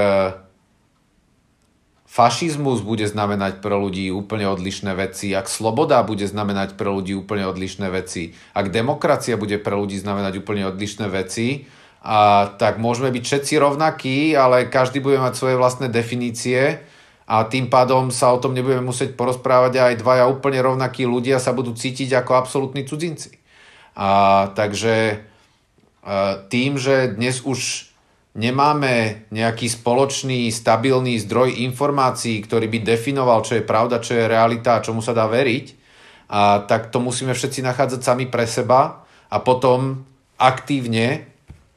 B: fašizmus bude znamenať pre ľudí úplne odlišné veci, ak sloboda bude znamenať pre ľudí úplne odlišné veci, ak demokracia bude pre ľudí znamenať úplne odlišné veci, a, tak môžeme byť všetci rovnakí, ale každý bude mať svoje vlastné definície a tým pádom sa o tom nebudeme musieť porozprávať a aj dvaja úplne rovnakí ľudia sa budú cítiť ako absolútni cudzinci. A, takže a, tým, že dnes už nemáme nejaký spoločný, stabilný zdroj informácií, ktorý by definoval, čo je pravda, čo je realita a čomu sa dá veriť, a, tak to musíme všetci nachádzať sami pre seba a potom aktívne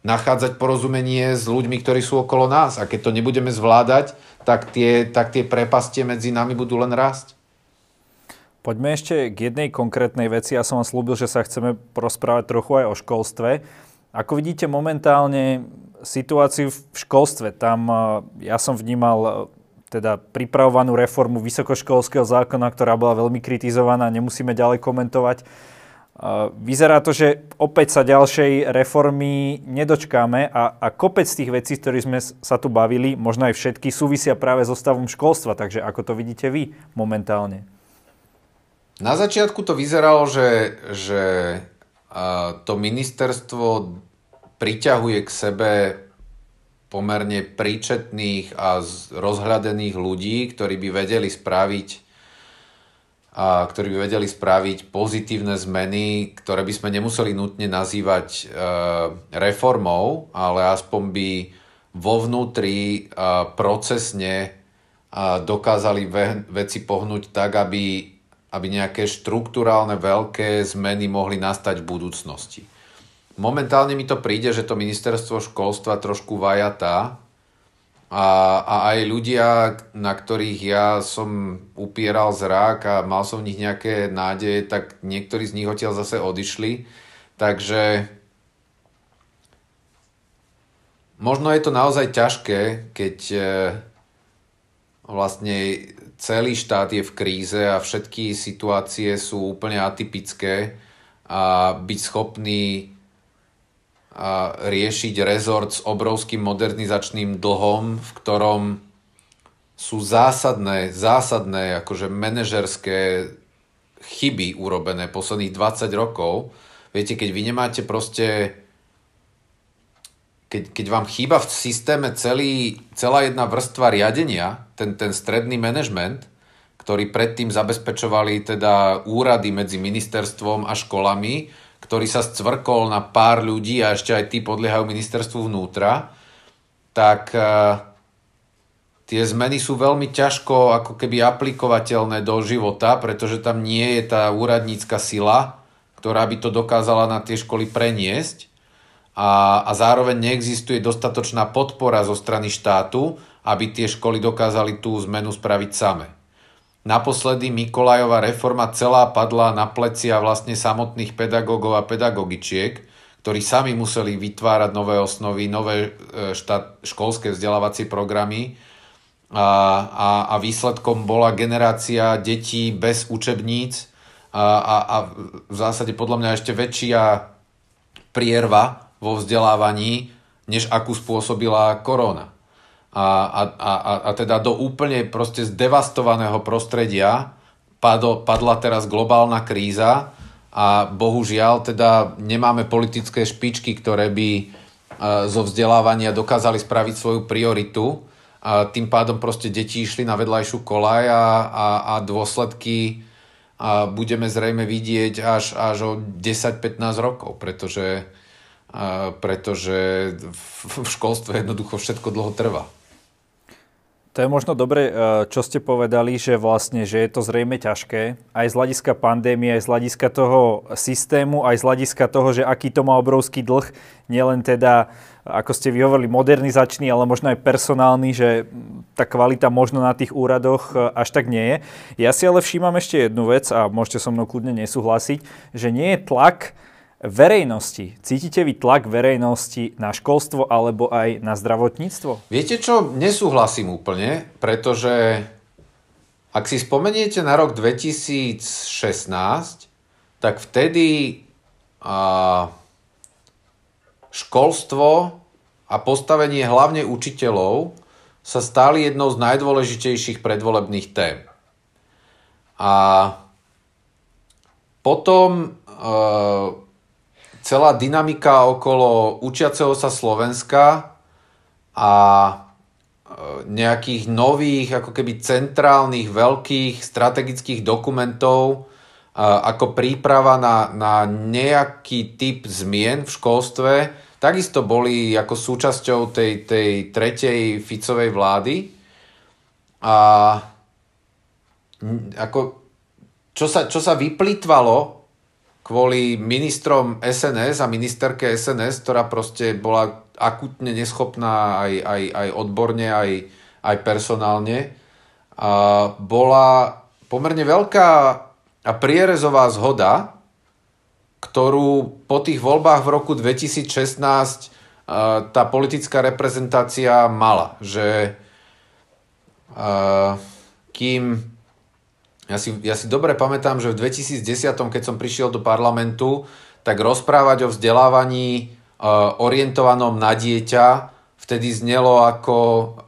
B: nachádzať porozumenie s ľuďmi, ktorí sú okolo nás. A keď to nebudeme zvládať, tak tie, tak tie prepastie medzi nami budú len rásť.
A: Poďme ešte k jednej konkrétnej veci. Ja som vám slúbil, že sa chceme porozprávať trochu aj o školstve. Ako vidíte momentálne situáciu v školstve? Tam eh, ja som vnímal eh, teda pripravovanú reformu vysokoškolského zákona, ktorá bola veľmi kritizovaná, nemusíme ďalej komentovať. Vyzerá to, že opäť sa ďalšej reformy nedočkáme a, a kopec tých vecí, z ktorých sme sa tu bavili, možno aj všetky, súvisia práve so stavom školstva. Takže ako to vidíte vy momentálne?
B: Na začiatku to vyzeralo, že, že to ministerstvo priťahuje k sebe pomerne príčetných a rozhľadených ľudí, ktorí by vedeli spraviť a ktorí by vedeli spraviť pozitívne zmeny, ktoré by sme nemuseli nutne nazývať e, reformou, ale aspoň by vo vnútri e, procesne e, dokázali ve, veci pohnúť tak, aby, aby nejaké štruktúrálne veľké zmeny mohli nastať v budúcnosti. Momentálne mi to príde, že to ministerstvo školstva trošku vajatá, a, a aj ľudia, na ktorých ja som upieral zrak a mal som v nich nejaké nádeje, tak niektorí z nich odtiaľ zase odišli. Takže možno je to naozaj ťažké, keď e, vlastne celý štát je v kríze a všetky situácie sú úplne atypické a byť schopný riešiť rezort s obrovským modernizačným dlhom, v ktorom sú zásadné, zásadné akože manažerské chyby urobené posledných 20 rokov. Viete, keď vy nemáte proste keď, keď vám chýba v systéme celý, celá jedna vrstva riadenia, ten, ten stredný manažment, ktorý predtým zabezpečovali teda úrady medzi ministerstvom a školami, ktorý sa scvrkol na pár ľudí a ešte aj tí podliehajú ministerstvu vnútra, tak e, tie zmeny sú veľmi ťažko ako keby aplikovateľné do života, pretože tam nie je tá úradnícka sila, ktorá by to dokázala na tie školy preniesť a, a zároveň neexistuje dostatočná podpora zo strany štátu, aby tie školy dokázali tú zmenu spraviť same. Naposledy Mikolajová reforma celá padla na plecia vlastne samotných pedagógov a pedagogičiek, ktorí sami museli vytvárať nové osnovy, nové e, štát, školské vzdelávacie programy. A, a, a výsledkom bola generácia detí bez učebníc a, a, a v zásade podľa mňa ešte väčšia prierva vo vzdelávaní, než akú spôsobila korona a, a, a, a teda do úplne proste zdevastovaného prostredia padlo, padla teraz globálna kríza a bohužiaľ teda nemáme politické špičky, ktoré by e, zo vzdelávania dokázali spraviť svoju prioritu. A tým pádom proste deti išli na vedľajšiu kolaj a, a, a dôsledky a budeme zrejme vidieť až, až o 10-15 rokov, pretože, a, pretože v školstve jednoducho všetko dlho trvá.
A: To je možno dobre, eh, čo ste povedali, že vlastne, že je to zrejme ťažké, aj z hľadiska pandémie, aj z hľadiska toho systému, aj z hľadiska toho, že aký to má obrovský dlh, nielen teda, ako ste vyhovorili, modernizačný, ale možno aj personálny, že tá kvalita možno na tých úradoch eh, až tak nie je. Ja si ale všímam ešte jednu vec, a môžete so mnou kľudne nesúhlasiť, že nie je tlak verejnosti. Cítite vy tlak verejnosti na školstvo alebo aj na zdravotníctvo?
B: Viete čo, nesúhlasím úplne, pretože ak si spomeniete na rok 2016, tak vtedy a, školstvo a postavenie hlavne učiteľov sa stali jednou z najdôležitejších predvolebných tém. A potom e, celá dynamika okolo učiaceho sa Slovenska a e, nejakých nových, ako keby centrálnych, veľkých strategických dokumentov e, ako príprava na, na nejaký typ zmien v školstve, takisto boli ako súčasťou tej, tej tretej Ficovej vlády. A ako, čo, sa, čo sa vyplýtvalo kvôli ministrom SNS a ministerke SNS, ktorá proste bola akutne neschopná aj, aj, aj odborne, aj, aj personálne. A bola pomerne veľká a prierezová zhoda, ktorú po tých voľbách v roku 2016 tá politická reprezentácia mala. Že kým ja si, ja si dobre pamätám, že v 2010, keď som prišiel do parlamentu, tak rozprávať o vzdelávaní uh, orientovanom na dieťa vtedy znelo ako,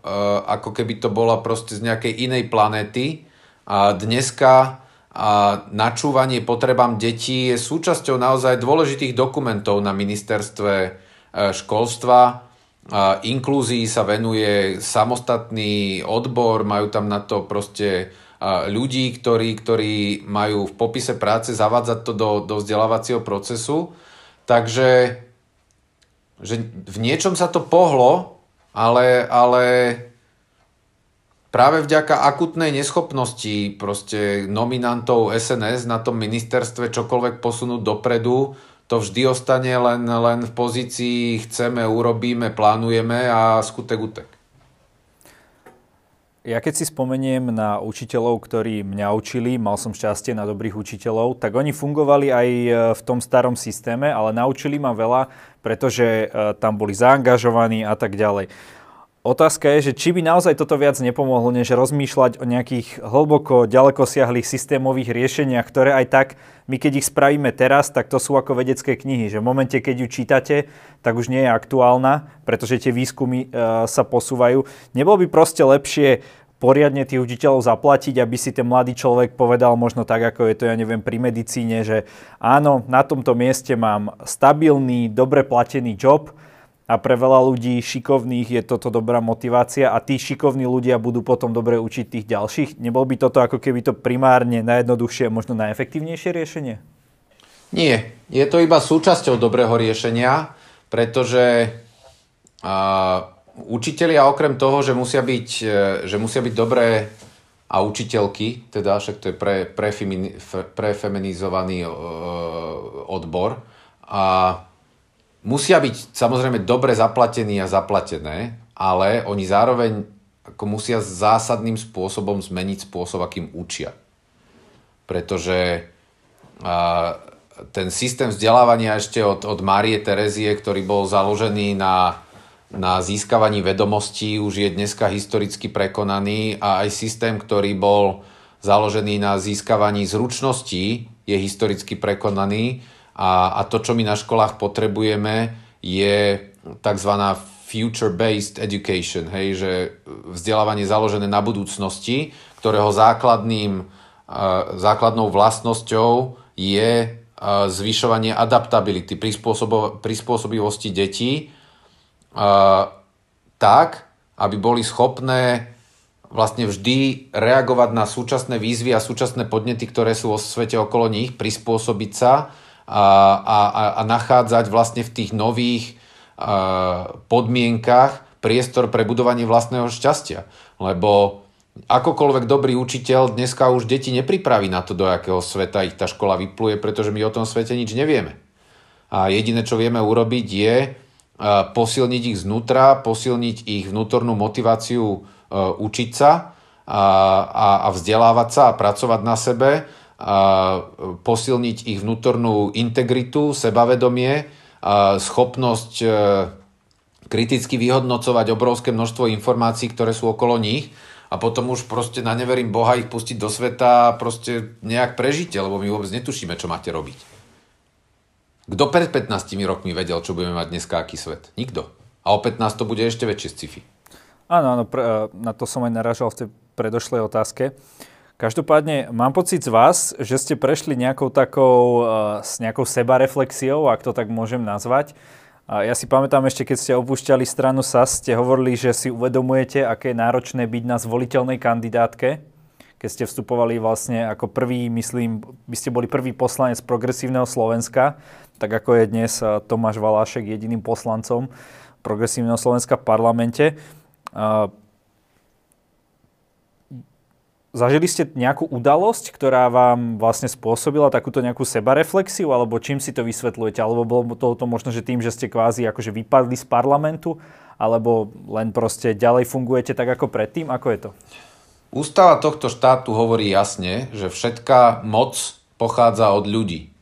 B: uh, ako keby to bola proste z nejakej inej planéty. A dneska a načúvanie potrebám detí je súčasťou naozaj dôležitých dokumentov na ministerstve e, školstva. Inklúzii sa venuje samostatný odbor, majú tam na to proste ľudí, ktorí, ktorí majú v popise práce zavádzať to do, do vzdelávacieho procesu. Takže že v niečom sa to pohlo, ale, ale práve vďaka akutnej neschopnosti proste nominantov SNS na tom ministerstve čokoľvek posunúť dopredu, to vždy ostane len, len v pozícii chceme, urobíme, plánujeme a skutek utek.
A: Ja keď si spomeniem na učiteľov, ktorí mňa učili, mal som šťastie na dobrých učiteľov, tak oni fungovali aj e, v tom starom systéme, ale naučili ma veľa, pretože e, tam boli zaangažovaní a tak ďalej. Otázka je, že či by naozaj toto viac nepomohlo, než rozmýšľať o nejakých hlboko, ďaleko siahlých systémových riešeniach, ktoré aj tak, my keď ich spravíme teraz, tak to sú ako vedecké knihy, že v momente, keď ju čítate, tak už nie je aktuálna, pretože tie výskumy e, sa posúvajú. Nebolo by proste lepšie poriadne tých učiteľov zaplatiť, aby si ten mladý človek povedal možno tak, ako je to, ja neviem, pri medicíne, že áno, na tomto mieste mám stabilný, dobre platený job, a pre veľa ľudí šikovných je toto dobrá motivácia a tí šikovní ľudia budú potom dobre učiť tých ďalších? Nebol by toto ako keby to primárne najjednoduchšie a možno najefektívnejšie riešenie?
B: Nie, je to iba súčasťou dobrého riešenia, pretože uh, učitelia okrem toho, že musia byť, e, že musia byť dobré a učiteľky, teda však to je pre, prefeminizovaný uh, odbor, a musia byť samozrejme dobre zaplatení a zaplatené, ale oni zároveň ako musia zásadným spôsobom zmeniť spôsob, akým učia. Pretože a, ten systém vzdelávania ešte od, od Márie Terezie, ktorý bol založený na, na získavaní vedomostí, už je dneska historicky prekonaný a aj systém, ktorý bol založený na získavaní zručností, je historicky prekonaný a, a to, čo my na školách potrebujeme, je tzv. future-based education, hej, že vzdelávanie založené na budúcnosti, ktorého základným, základnou vlastnosťou je zvyšovanie adaptability, prispôsobivosti detí, tak, aby boli schopné vlastne vždy reagovať na súčasné výzvy a súčasné podnety, ktoré sú vo svete okolo nich, prispôsobiť sa a, a, a nachádzať vlastne v tých nových a, podmienkach priestor pre budovanie vlastného šťastia. Lebo akokoľvek dobrý učiteľ dneska už deti nepripraví na to, do akého sveta ich tá škola vypluje, pretože my o tom svete nič nevieme. A jediné, čo vieme urobiť, je posilniť ich znútra, posilniť ich vnútornú motiváciu e, učiť sa a, a, a vzdelávať sa a pracovať na sebe posilniť ich vnútornú integritu, sebavedomie, schopnosť e, kriticky vyhodnocovať obrovské množstvo informácií, ktoré sú okolo nich a potom už proste na neverím Boha ich pustiť do sveta a proste nejak prežite, lebo my vôbec netušíme, čo máte robiť. Kto pred 15 rokmi vedel, čo budeme mať dneska, aký svet? Nikto. A o 15 to bude ešte väčšie sci-fi.
A: Áno, áno, pre, na to som aj naražal v tej predošlej otázke. Uh, Každopádne mám pocit z vás, že ste prešli nejakou takou, uh, s nejakou sebareflexiou, ak to tak môžem nazvať. Ja si pamätám ešte, keď ste opúšťali stranu SAS, ste hovorili, že si uvedomujete, aké je náročné byť na zvoliteľnej kandidátke. Keď ste vstupovali vlastne ako prvý, myslím, by ste boli prvý poslanec progresívneho Slovenska, tak ako je dnes Tomáš Valášek jediným poslancom progresívneho Slovenska v parlamente. Zažili ste nejakú udalosť, ktorá vám vlastne spôsobila takúto nejakú sebareflexiu, alebo čím si to vysvetľujete? Alebo bolo to, to možno, že tým, že ste kvázi akože vypadli z parlamentu, alebo len proste ďalej fungujete tak ako predtým? Ako je to?
B: Ústava tohto štátu hovorí jasne, že všetká moc pochádza od ľudí.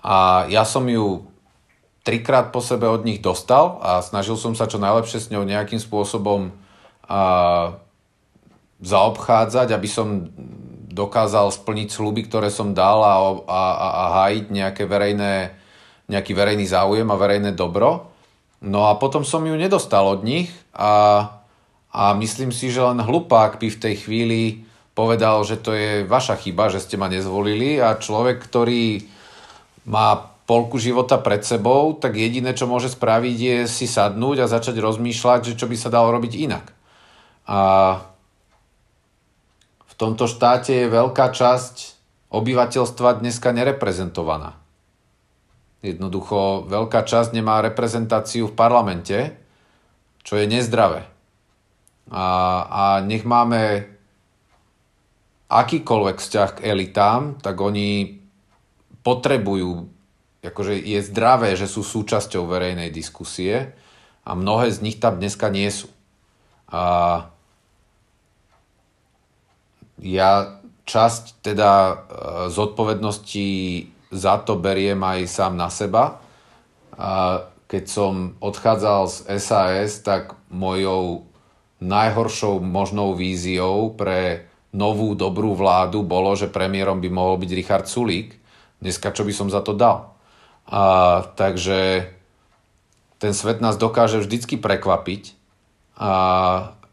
B: A ja som ju trikrát po sebe od nich dostal a snažil som sa čo najlepšie s ňou nejakým spôsobom a, zaobchádzať, aby som dokázal splniť sluby, ktoré som dal a, a, a, a hájiť nejaké verejné, nejaký verejný záujem a verejné dobro. No a potom som ju nedostal od nich a, a myslím si, že len hlupák by v tej chvíli povedal, že to je vaša chyba, že ste ma nezvolili a človek, ktorý má polku života pred sebou, tak jediné, čo môže spraviť, je si sadnúť a začať rozmýšľať, že čo by sa dalo robiť inak. A tomto štáte je veľká časť obyvateľstva dneska nereprezentovaná. Jednoducho veľká časť nemá reprezentáciu v parlamente, čo je nezdravé. A, a nech máme akýkoľvek vzťah k elitám, tak oni potrebujú, akože je zdravé, že sú súčasťou verejnej diskusie a mnohé z nich tam dneska nie sú. A ja časť teda e, zodpovednosti za to beriem aj sám na seba. Keď som odchádzal z SAS, tak mojou najhoršou možnou víziou pre novú dobrú vládu bolo, že premiérom by mohol byť Richard Sulík. Dneska čo by som za to dal? A, takže ten svet nás dokáže vždycky prekvapiť a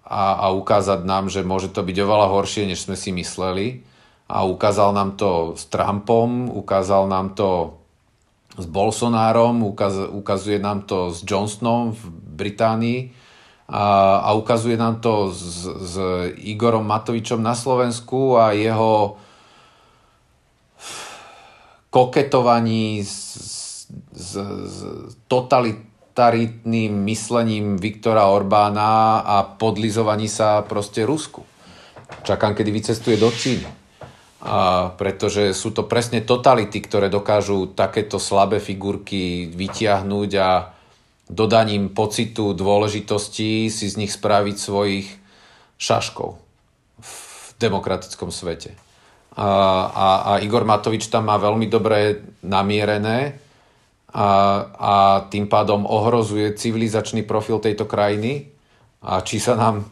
B: a, a ukázať nám, že môže to byť oveľa horšie, než sme si mysleli. A ukázal nám to s Trumpom, ukázal nám to s Bolsonárom, ukaz, ukazuje nám to s Johnsonom v Británii a, a ukazuje nám to s, s Igorom Matovičom na Slovensku a jeho koketovaní s, s, s totalit, autoritaritným myslením Viktora Orbána a podlizovaní sa proste Rusku. Čakám, kedy vycestuje do Číny. A pretože sú to presne totality, ktoré dokážu takéto slabé figurky vytiahnuť a dodaním pocitu dôležitosti si z nich spraviť svojich šaškov v demokratickom svete. A, a, a Igor Matovič tam má veľmi dobre namierené a, a tým pádom ohrozuje civilizačný profil tejto krajiny a či sa nám e,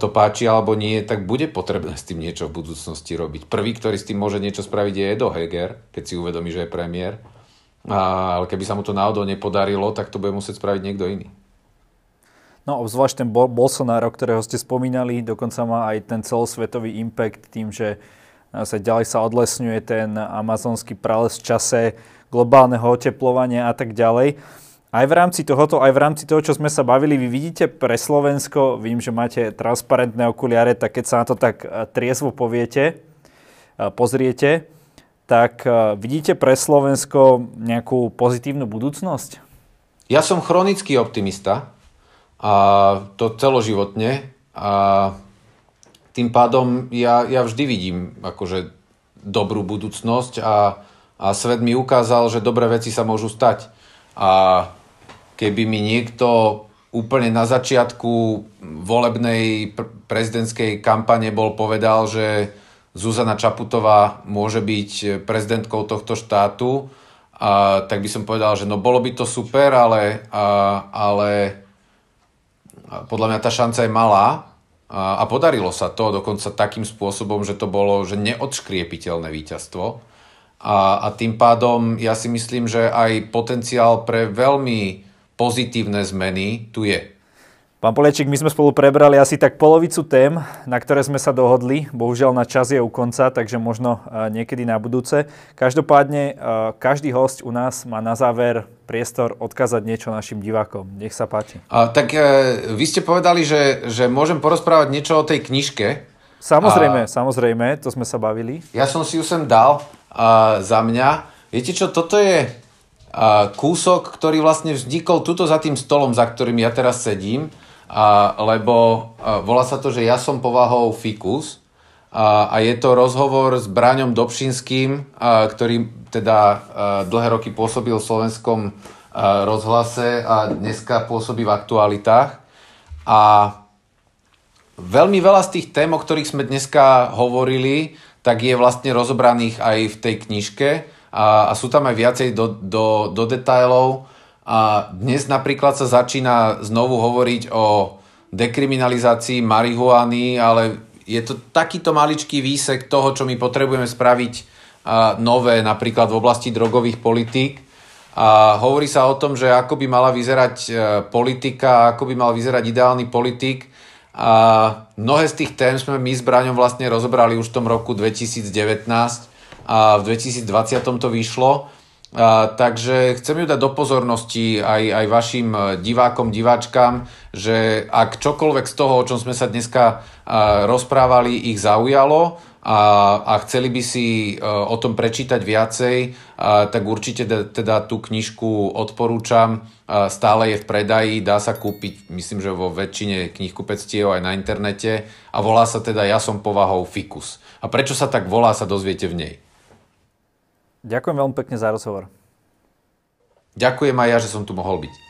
B: to páči alebo nie, tak bude potrebné s tým niečo v budúcnosti robiť. Prvý, ktorý s tým môže niečo spraviť, je Edo Heger, keď si uvedomí, že je premiér. A, ale keby sa mu to náhodou nepodarilo, tak to bude musieť spraviť niekto iný.
A: No, obzvlášť ten Bolsonaro, ktorého ste spomínali, dokonca má aj ten celosvetový impact tým, že sa ďalej sa odlesňuje ten amazonský prales v čase, globálneho oteplovania a tak ďalej. Aj v rámci tohoto, aj v rámci toho, čo sme sa bavili, vy vidíte pre Slovensko, vím, že máte transparentné okuliare, tak keď sa na to tak e, triezvo poviete, e, pozriete, tak e, vidíte pre Slovensko nejakú pozitívnu budúcnosť?
B: Ja som chronický optimista a to celoživotne a tým pádom ja, ja vždy vidím akože dobrú budúcnosť a a svet mi ukázal, že dobré veci sa môžu stať. A keby mi niekto úplne na začiatku volebnej prezidentskej kampane bol povedal, že Zuzana Čaputová môže byť prezidentkou tohto štátu, a, tak by som povedal, že no bolo by to super, ale, a, ale podľa mňa tá šanca je malá a, a podarilo sa to dokonca takým spôsobom, že to bolo že neodškriepiteľné víťazstvo. A, a tým pádom ja si myslím, že aj potenciál pre veľmi pozitívne zmeny tu je.
A: Pán Poliečik, my sme spolu prebrali asi tak polovicu tém, na ktoré sme sa dohodli. Bohužiaľ na čas je u konca, takže možno e, niekedy na budúce. Každopádne e, každý host u nás má na záver priestor odkázať niečo našim divákom. Nech sa páči.
B: A, tak e, vy ste povedali, že, že môžem porozprávať niečo o tej knižke.
A: Samozrejme, a... samozrejme, to sme sa bavili.
B: Ja som si ju sem dal uh, za mňa. Viete čo, toto je kúsok, ktorý vlastne vznikol tuto za tým stolom, za ktorým ja teraz sedím, lebo volá sa to, že ja som povahou fikus. a, je to rozhovor s Braňom Dobšinským, ktorý teda dlhé roky pôsobil v slovenskom rozhlase a dneska pôsobí v aktualitách. A veľmi veľa z tých tém, o ktorých sme dneska hovorili, tak je vlastne rozobraných aj v tej knižke a, a sú tam aj viacej do, do, do detailov. A dnes napríklad sa začína znovu hovoriť o dekriminalizácii marihuany, ale je to takýto maličký výsek toho, čo my potrebujeme spraviť nové napríklad v oblasti drogových politík. A hovorí sa o tom, že ako by mala vyzerať e, politika, ako by mal vyzerať ideálny politik. A mnohé z tých tém sme my s Braňom vlastne rozobrali už v tom roku 2019 a v 2020 to vyšlo. A, takže chcem ju dať do pozornosti aj, aj vašim e, divákom, diváčkam, že ak čokoľvek z toho, o čom sme sa dneska a, rozprávali, ich zaujalo a, a chceli by si e, o tom prečítať viacej, a, tak určite teda tú knižku odporúčam. A, stále je v predaji, dá sa kúpiť, myslím, že vo väčšine knihkupectiev aj na internete a volá sa teda Ja som povahou Fikus. A prečo sa tak volá, sa dozviete v nej.
A: Ďakujem veľmi pekne za rozhovor.
B: Ďakujem aj ja, že som tu mohol byť.